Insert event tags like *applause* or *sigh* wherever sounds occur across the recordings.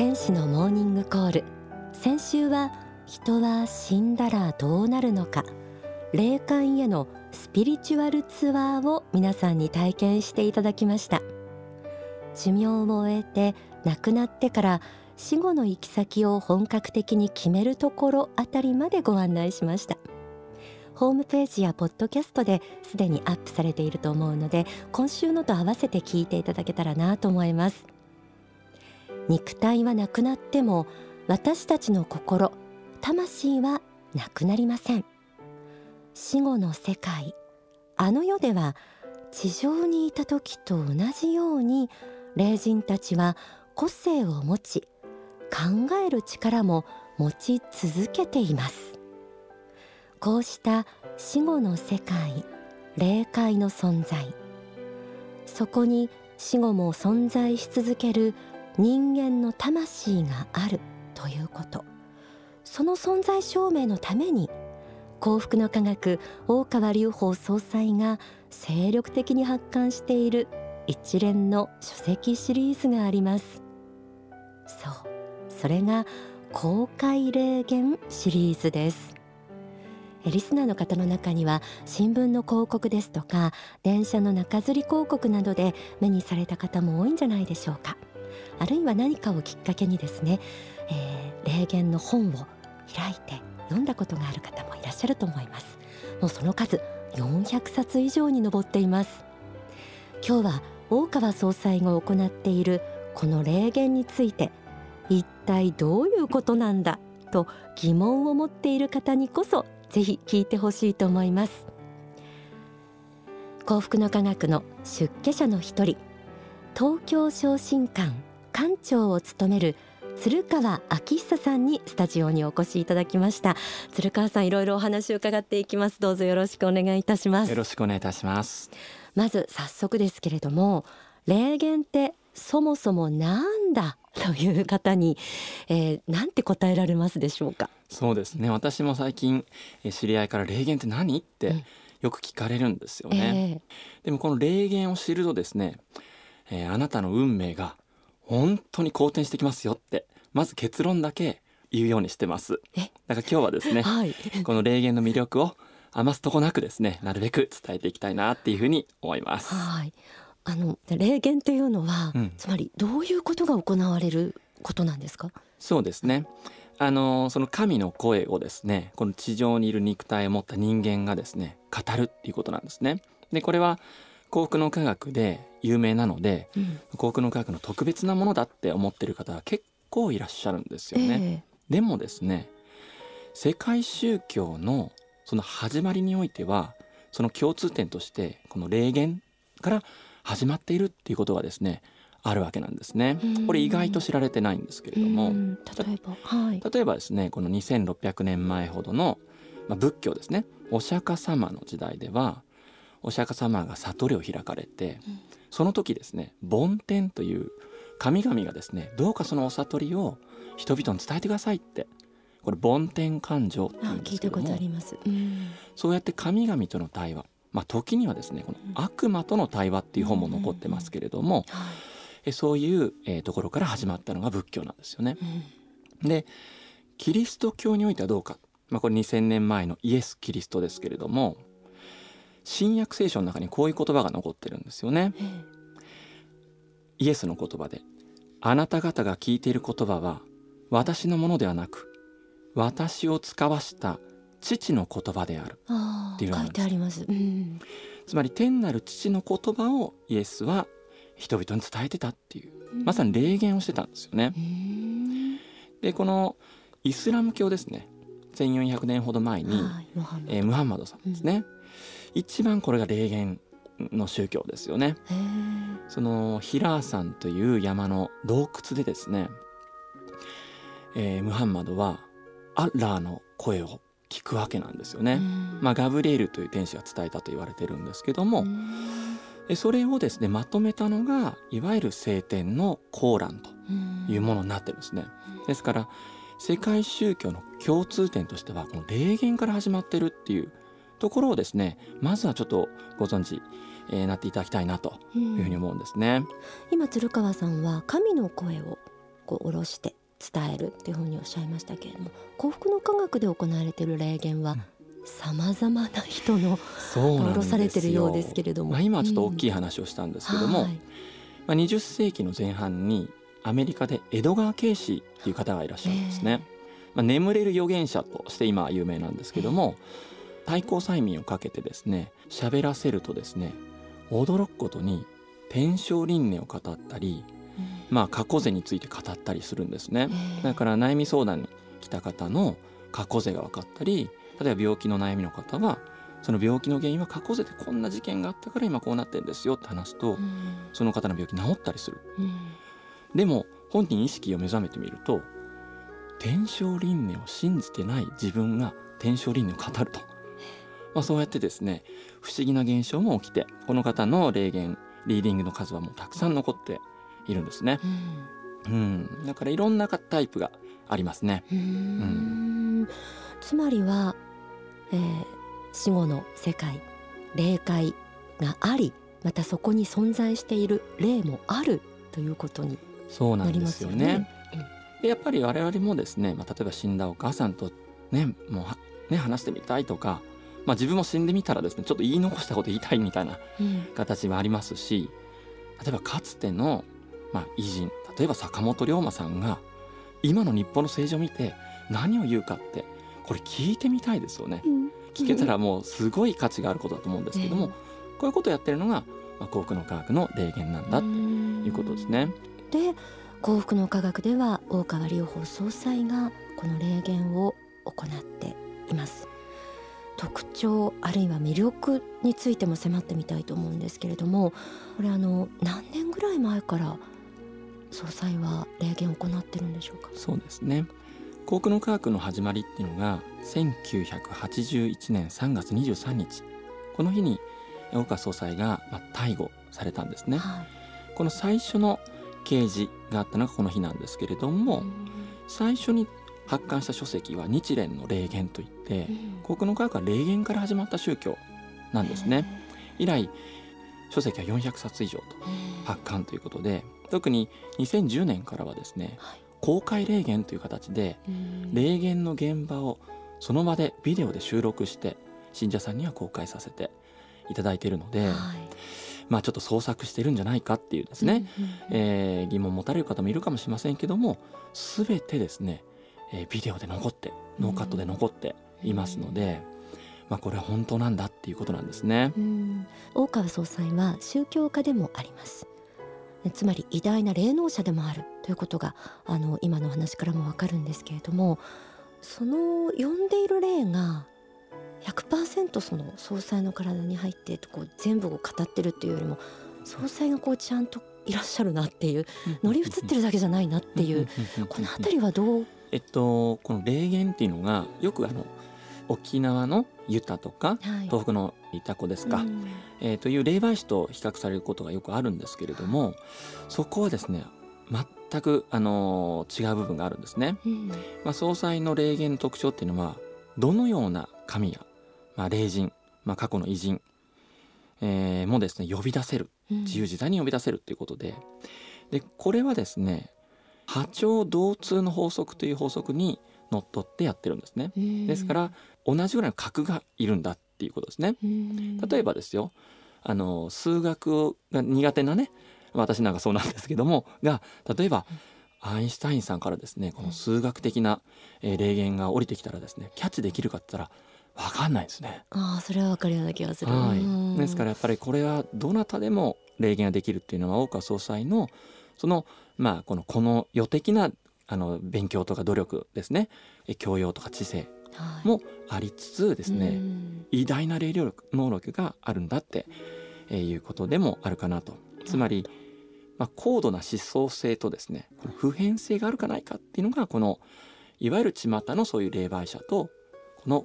天使のモーニングコール。先週は人は死んだらどうなるのか。霊界へのスピリチュアルツアーを皆さんに体験していただきました。寿命を終えて亡くなってから死後の行き先を本格的に決めるところあたりまでご案内しました。ホームページやポッドキャストですでにアップされていると思うので今週のと合わせて聞いていただけたらなと思います。肉体はなくなっても私たちの心魂はなくなりません。死後の世界あの世では地上にいた時と同じように霊人たちは個性を持ち考える力も持ち続けています。こうした死後の世界霊界の存在。そこに死後も存在し続ける人間の魂があるということ。その存在証明のために幸福の科学大川隆法総裁が精力的に発刊している一連の書籍シリーズがあります。そう。それが公開霊言シリーズです。リスナーの方の中には新聞の広告ですとか電車の中吊り広告などで目にされた方も多いんじゃないでしょうか。あるいは何かをきっかけにですね、えー、霊言の本を開いて読んだことがある方もいらっしゃると思います。もうその数400冊以上に上っています。今日は大川総裁が行っているこの霊言について一体どういうことなんだと疑問を持っている方にこそぜひ聞いてほしいと思います。幸福の科学の出家者の一人東京昇進館館長を務める鶴川明久さんにスタジオにお越しいただきました。鶴川さんいろいろお話を伺っていきます。どうぞよろしくお願いいたします。よろしくお願いいたします。まず早速ですけれども霊言ってそもそもなんだという方に、えー、なんて答えられますでしょうか？そうですね。私も最近知り合いから霊言って何？ってよく聞かれるんですよね、えー、でもこの霊言を知るとですね、えー、あなたの運命が本当に好転してきますよってまず結論だけ言うようにしてます。だから今日はですね、はい、この霊言の魅力を余すとこなくですねなるべく伝えていきたいなっていうふうに思います。はい。あの霊言というのは、うん、つまりどういうことが行われることなんですか？そうですね。あのその神の声をですねこの地上にいる肉体を持った人間がですね語るっていうことなんですね。でこれは幸福の科学で有名なので、うん、幸福の科学の特別なものだって思ってる方は結構いらっしゃるんですよね、えー、でもですね世界宗教のその始まりにおいてはその共通点としてこの霊言から始まっているっていうことがですねあるわけなんですね。これ意外と知られてないんですけれども。例えば、はい、例えばですねこの2600年前ほどの、まあ、仏教ですね。お釈迦様の時代ではお釈迦様が悟りを開かれて、うん、その時ですね梵天という神々がですねどうかそのお悟りを人々に伝えてくださいってこれ梵天感情って言うんですけども、うん、そうやって神々との対話まあ、時にはですねこの「悪魔との対話」っていう本も残ってますけれども、えそういう、えー、ところから始まったのが仏教なんですよね。でキリスト教においてはどうか、まあ、これ2,000年前のイエス・キリストですけれども新約聖書の中にこういう言葉が残ってるんですよね。イエスの言葉で「あなた方が聞いている言葉は私のものではなく私を使わした父の言葉である。っていうのが書いてあります、うん、つまり天なる父の言葉をイエスは人々に伝えてたっていう、まさに霊言をしてたんですよね。でこのイスラム教ですね。1400年ほど前に、はい、ムハンマドさんですね、うん、一番これが霊言の宗教ですよね。そのヒラー山という山の洞窟でですね、えー、ムハンマドはアッラーの声を聞くわけなんですよね。まあ、ガブリエルという天使が伝えたと言われてるんですけどもそれをですねまとめたのがいわゆる聖典のコーランというものになってるんですね。ですから世界宗教の共通点としてはこの霊言から始まってるっていうところをですねまずはちょっとご存知、えー、なっていただきたいなというふうに思うんですね。今鶴川さんは神の声をこう下ろして伝えるっていうふうにおっしゃいましたけれども幸福の科学で行われている霊言はさまざまな人の下ろされてるようですけれども、まあ、今はちょっと大きい話をしたんですけども、うん。はい。まあ、20世紀の前半にアメリカで江戸川慶氏っていう方がいらっしゃるんですね。まあ、眠れる預言者として今は有名なんですけども対抗催眠をかけてですね喋らせるとですね驚くことに天正輪廻を語ったり、まあ、過去世について語ったりするんですね。だから悩み相談に来た方の過去世が分かったり例えば病気の悩みの方はその病気の原因は過去世でこんな事件があったから今こうなってるんですよって話すとうん。その方の病気治ったりする。うん。でも本人意識を目覚めてみると天正輪廻を信じてない自分が天正輪廻を語ると、まあ、そうやってですね不思議な現象も起きてこの方の霊言リーディングの数はもうたくさん残っているんですね。うんうん、だからいろんなタイプがありますね。うーんつまりは、えー死後の世界霊界がありまたそこに存在している霊もあるということにそうなりまですよねね。でやっぱり我々もですね、まあ、例えば死んだお母さんとねもうはね話してみたいとか、まあ、自分も死んでみたらですねちょっと言い残したこと言いたいみたいなうん。形はありますし例えばかつての、まあ、偉人例えば坂本龍馬さんが今の日本の政治を見て何を言うかってこれ聞いてみたいですよね。聞けたらもうすごい価値があることだと思うんですけども、こういうことをやってるのが、まあ、幸福の科学の霊言なんだっていうことですね。で幸福の科学では大川隆法総裁がこの霊言を行っています特徴あるいは魅力についても迫ってみたいと思うんですけれどもこれあの何年ぐらい前から総裁は霊言を行ってるんでしょうか？そうですね。幸福の科学の始まりっていうのが1981年3月23日。この日に大川総裁がまあ逮捕されたんですね。はい。この最初の掲示があったのがこの日なんですけれども最初に発刊した書籍は日蓮の霊言といってうん。幸福の科学は霊言から始まった宗教なんですね。以来書籍は400冊以上とうん発刊ということで特に2010年からはですねはい。公開霊言という形でうん。霊言の現場をその場でビデオで収録して信者さんには公開させていただいているので、はい。まあちょっと創作してるんじゃないかっていうですね、うんうんえー疑問を持たれる方もいるかもしれませんけども全てですね、えービデオで残ってノーカットで残っていますので、まあこれは本当なんだっていうことなんですね。うん。大川総裁は宗教家でもあります。つまり偉大な霊能者でもあるということがあの今の話からもわかるんですけれどもその呼んでいる霊が100%その総裁の体に入ってこう全部を語ってるっていうよりも総裁がこうちゃんといらっしゃるなっていう乗り移ってるだけじゃないなっていうこの辺りはどうえっとこの霊言っていうのがよくあの沖縄のユタとかはい。東北のイタコですか、うん。えーという霊媒師と比較されることがよくあるんですけれどもそこはですね全く、あのー違う部分があるんですね。うん。まあ、総裁の霊言の特徴っていうのはどのような神や、まあ、霊人、まあ、過去の偉人、えーもですね呼び出せる。うん。自由自在に呼び出せるっていうことで。でこれはですね波長同通の法則という法則にのっとってやってるんですね。うんですから同じぐらいの格がいるんだっていうことですね。うん例えばですよあの数学が苦手なね私なんかそうなんですけどもが例えばアインシュタインさんからですねこの数学的な、えー霊言が降りてきたらですねキャッチできるかって言ったら分かんないですね。ああそれはわかるような気がする。はうんい、ですからやっぱりこれはどなたでも霊言ができるっていうのは大川総裁のそのまあこのこの予的なあの勉強とか努力ですね。え教養とか知性はい。もありつつですね、うん。偉大な霊力能力があるんだって、えーいうことでもあるかなと。つまり、まあ、高度な思想性とですねこの普遍性があるかないかっていうのがこのいわゆる巷のそういう霊媒者とこの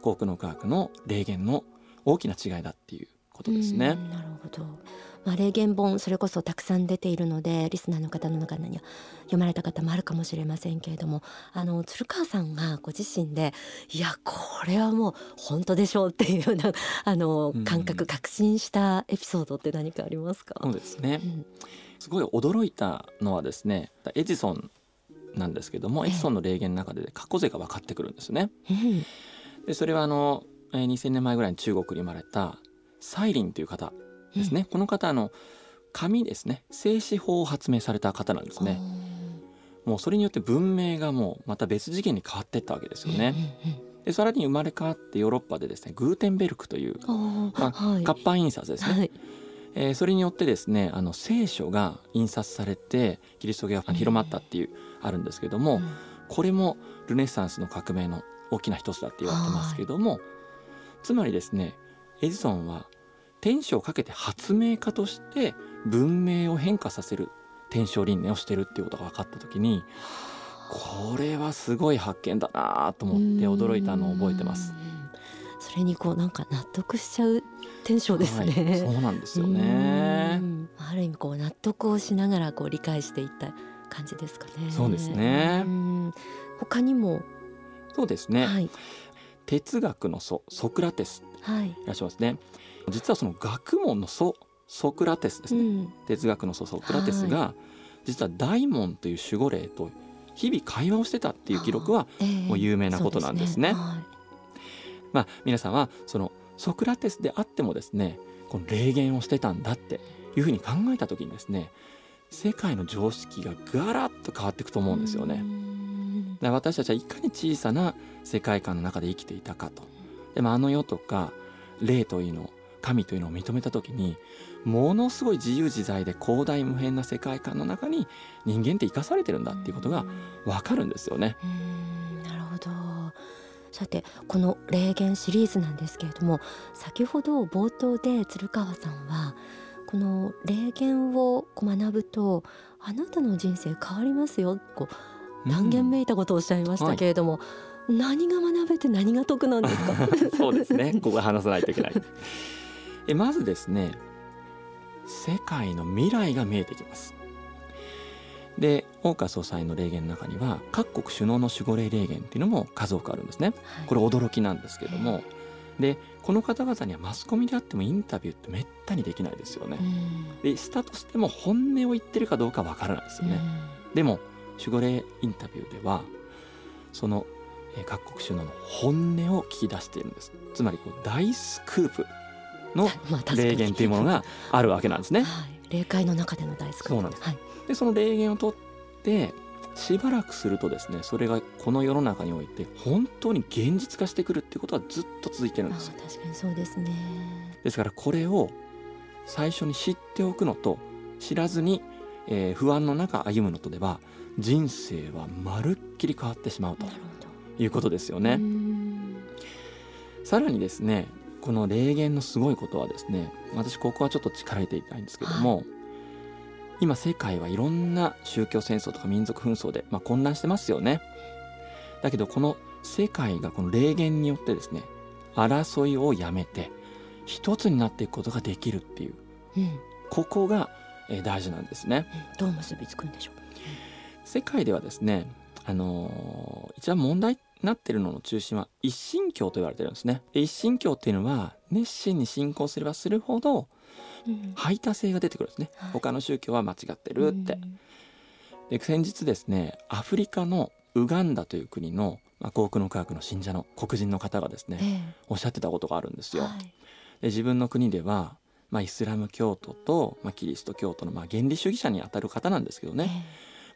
幸福の科学の霊言の大きな違いだっていうことですね。うんなるほど。まあ霊言本それこそたくさん出ているのでリスナーの方の中には読まれた方もあるかもしれませんけれどもあの鶴川さんがご自身でいやこれはもう本当でしょうっていうような *laughs* あのうん。感覚確信したエピソードって何かありますか？そうですね。うん。すごい驚いたのはですねエジソンなんですけどもエジソンの霊言の中で過去勢が分かってくるんですね。でそれはあの2000年前ぐらいに中国に生まれたサイリンという方ですね、うん、この方の紙ですね。静止法を発明された方なんですね。もうそれによって文明がもうまた別次元に変わっていったわけですよね。でさらに生まれ変わってヨーロッパでですねグーテンベルクという、まあ、はい、活版印刷ですね、はい、えー、それによってですねあの聖書が印刷されてキリスト教が広まったっていう、あるんですけども、うん、これもルネサンスの革命の大きな一つだって言われてますけども、つまりですねエジソンは天使をかけて発明家として文明を変化させる天正輪廻をしてるっていうことが分かった時にこれはすごい発見だなと思って驚いたのを覚えてます。それにこうなんか納得しちゃうテンションですね、はい、そうなんですよね。ある意味こう納得をしながらこう理解していった感じですかね。そうですね。他にも？そうですね、はい、哲学の祖ソクラテスい。らっしゃいますね、はい、実はその学問の祖ソクラテスですね、うん、哲学の祖ソクラテスが、はい、実は大門という守護霊と日々会話をしてたっていう記録はもう有名なことなんですね。すね。はい、まあ皆さんはそのソクラテスであってもですねこの霊言をしてたんだっていうふうに考えた時にですね世界の常識がガラッと変わっていくと思うんですよね。だ私たちはいかに小さな世界観の中で生きていたかと。でもあの世とか霊というの神というのを認めた時にものすごい自由自在で広大無辺な世界観の中に人間って生かされてるんだっていうことがわかるんですよね。なるほど。さてこの霊言シリーズなんですけれども先ほど冒頭で鶴川さんはこの霊言を学ぶとあなたの人生変わりますよこう断言めいたことをおっしゃいましたけれども、はい、何が学べて何が得なんですか？*laughs* そうですね。ここ話さないといけないえまずですね世界の未来が見えてきます。で大川総裁の霊言の中には各国首脳の守護霊霊言っていうのも数多くあるんですね、これ驚きなんですけども。でこの方々にはマスコミであってもインタビューってめったにできないですよね、でしたとしても本音を言ってるかどうかわからないですよね、でも守護霊インタビューではその各国首脳の本音を聞き出しているんです。つまりこう大スクープの *laughs* 霊言というものがあるわけなんですね。はい、霊界の中での大好きそうなんです、はい、でその霊言を取ってしばらくするとですねそれがこの世の中において本当に現実化してくるっていうことはずっと続いてるんです確かにそうですね。ですからこれを最初に知っておくのと知らずに、えー、不安の中歩むのとでは人生はまるっきり変わってしまうということですよね。さらにですねこの霊言のすごいことはですね私ここはちょっと力入れていたいんですけども、はい、今世界はいろんな宗教戦争とか民族紛争で、まあ、混乱してますよね。だけどこの世界がこの霊言によってですね争いをやめて一つになっていくことができるっていう、うん、ここが、え大事なんですね、うん、どう結びつくんでしょう、世界ではですねあのー、一番問題なってるのの中心は一神教と言われてるんですね。一神教っていうのは熱心に信仰すればするほど排他性が出てくるんですね。他の宗教は間違ってるって。で先日ですねアフリカのウガンダという国の、まあ、幸福の科学の信者の黒人の方がですね、えー、おっしゃってたことがあるんですよ。はい、で自分の国では、まあ、イスラム教徒と、まあ、キリスト教徒の、まあ、原理主義者にあたる方なんですけどね、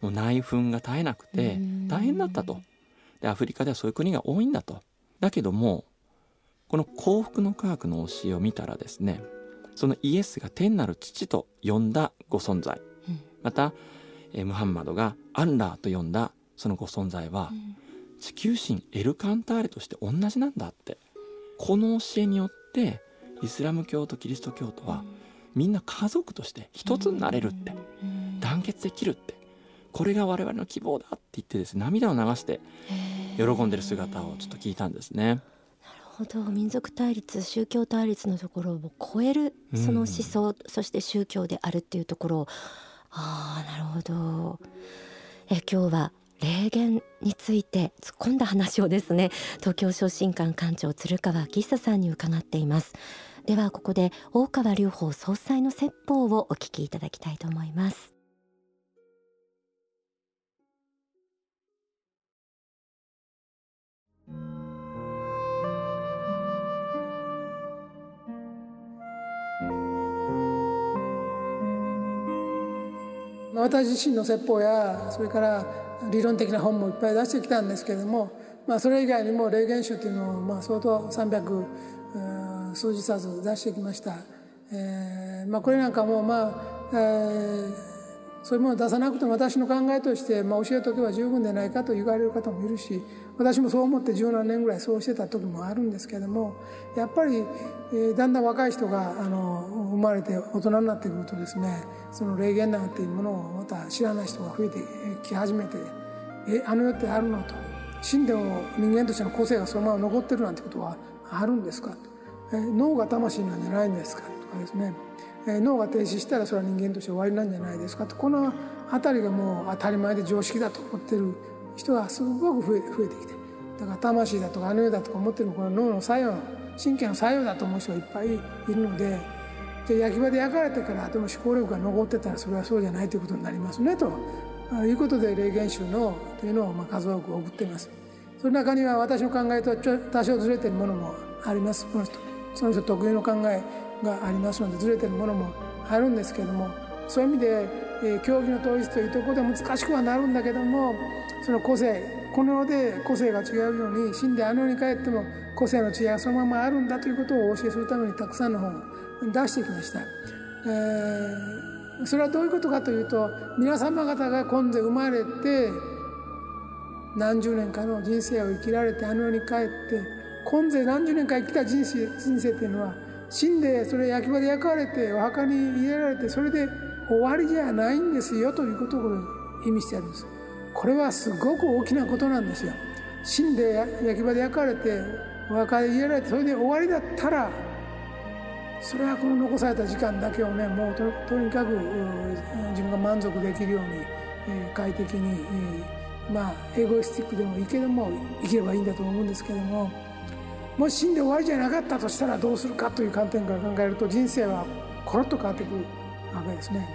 えー、もう内紛が絶えなくて大変だったと。でアフリカではそういう国が多いんだと。だけどもこの幸福の科学の教えを見たらですねそのイエスが天なる父と呼んだご存在、うん、またえムハンマドがアンラーと呼んだそのご存在は、うん、地球神エルカンターレとして同じなんだって。この教えによってイスラム教とキリスト教徒は、みんな家族として一つになれるって、団結できるってこれが我々の希望だって言ってですね涙を流して喜んでる姿をちょっと聞いたんですね。なるほど。民族対立宗教対立のところを超えるその思想、うん、そして宗教であるっていうところを。ああなるほど。え今日は霊言について突っ込んだ話をですね東京昇進館館長鶴川明久さんに伺っています。ではここで大川隆法総裁の説法をお聞きいただきたいと思います私自身の説法やそれから理論的な本もいっぱい出してきたんですけれども、まあ、それ以外にも霊言集というのをまあ相当300数字冊出してきました、えーまあ、これなんかもまあ、えー、そういうものを出さなくても私の考えとして、まあ、教えとけば十分でないかと言われる方もいるし私もそう思って十何年ぐらいそうしてた時もあるんですけどもやっぱり、えー、だんだん若い人があの生まれて大人になってくるとですねその霊言なんていうものをまた知らない人が増えてき始めて「えあの世ってあるの?」と「死んでも人間としての個性がそのまま残ってるなんてことはあるんですか?」えー、脳が魂なんじゃないんですか?」とかですね脳が停止したらそれは人間として終わりなんじゃないですかとこの辺りがもう当たり前で常識だと思ってる人がすごく増え増えてきて。だから魂だとかあの世だとか思ってるのこれ脳の作用神経の作用だと思う人がいっぱいいるのでじゃ焼き場で焼かれてからでも思考力が残ってたらそれはそうじゃないということになりますねと。いうことで霊言集のというのをまあ数多く送っています。その中には私の考えとは多少ずれてるものもあります。その人その人特有の考えがありますのでずれてるものもあるんですけれどもそういう意味で、えー、競技の統一というところで難しくはなるんだけどもその個性この世で個性が違うように死んであの世に帰っても個性の違いがそのままあるんだということをお教えするためにたくさんの本を出してきました。えー、それはどういうことかというと皆様方が今世生まれて何十年かの人生を生きられてあの世に帰って今世何十年か生きた人生人生っていうのは死んでそれ焼き場で焼かれてお墓に入れられてそれで終わりじゃないんですよということを意味してあるんです。これはすごく大きなことなんですよ。死んで焼き場で焼かれてお墓で入れられてそれで終わりだったらそれはこの残された時間だけをねもうとにかく自分が満足できるように快適にまあエゴイスティックでもいいけども生きればいいんだと思うんですけどももし死んで終わりじゃなかったとしたらどうするかという観点から考えると人生はコロッと変わってくる。わけですね。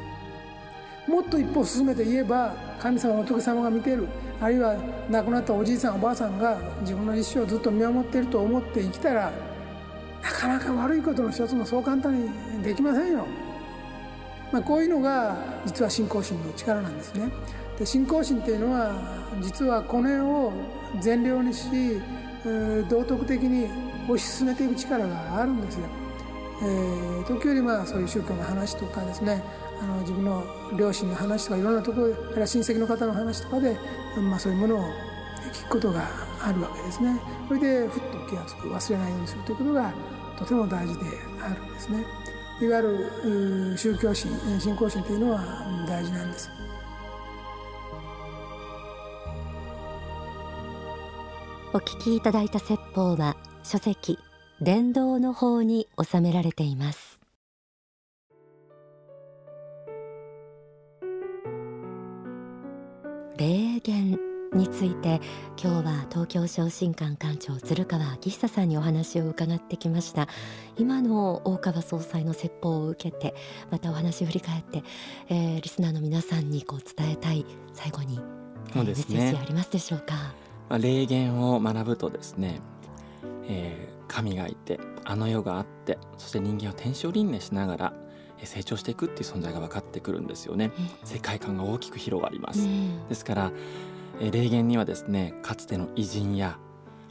もっと一歩進めて言えば神様仏様が見てるあるいは亡くなったおじいさんおばあさんが自分の一生をずっと見守っていると思って生きたらなかなか悪いことの一つもそう簡単にできませんよ。まあ、こういうのが実は信仰心の力なんですね。で信仰心っていうのは実はこの世を善良にし道徳的に推し進めていく力があるんですよ。えー、時折まあそういう宗教の話とかですねあの自分の両親の話とかいろんなところであるいは親戚の方の話とかで、まあ、そういうものを聞くことがあるわけですね。それでふっと気が付く忘れないようにするということがとても大事であるんですね。いわゆる宗教心信仰心というのは大事なんです。お聞きいただいた説法は書籍伝道の方に収められています。霊言について今日は東京昇進館館長鶴川明久さんにお話を伺ってきました。今の大川総裁の説法を受けてまたお話を振り返って、えー、リスナーの皆さんにこう伝えたい最後に、えー、メッセージありますでしょうか？まあ、霊言を学ぶとですね、えー、神がいてあの世があってそして人間は天使を輪廻しながら成長していくっていう存在が分かってくるんですよね、うん、世界観が大きく広がります、うん、ですから、えー、霊言にはですねかつての偉人や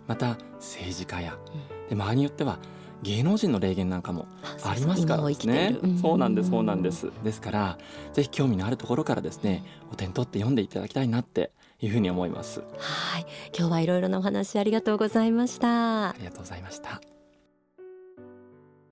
また政治家や、うん、で場合によっては芸能人の霊言なんかもありますからですね。そうなんですそうなんです。ですからぜひ興味のあるところからですね、お手に取って読んでいただきたいなっていうふうに思います。はい、今日はいろいろなお話ありがとうございました。ありがとうございました。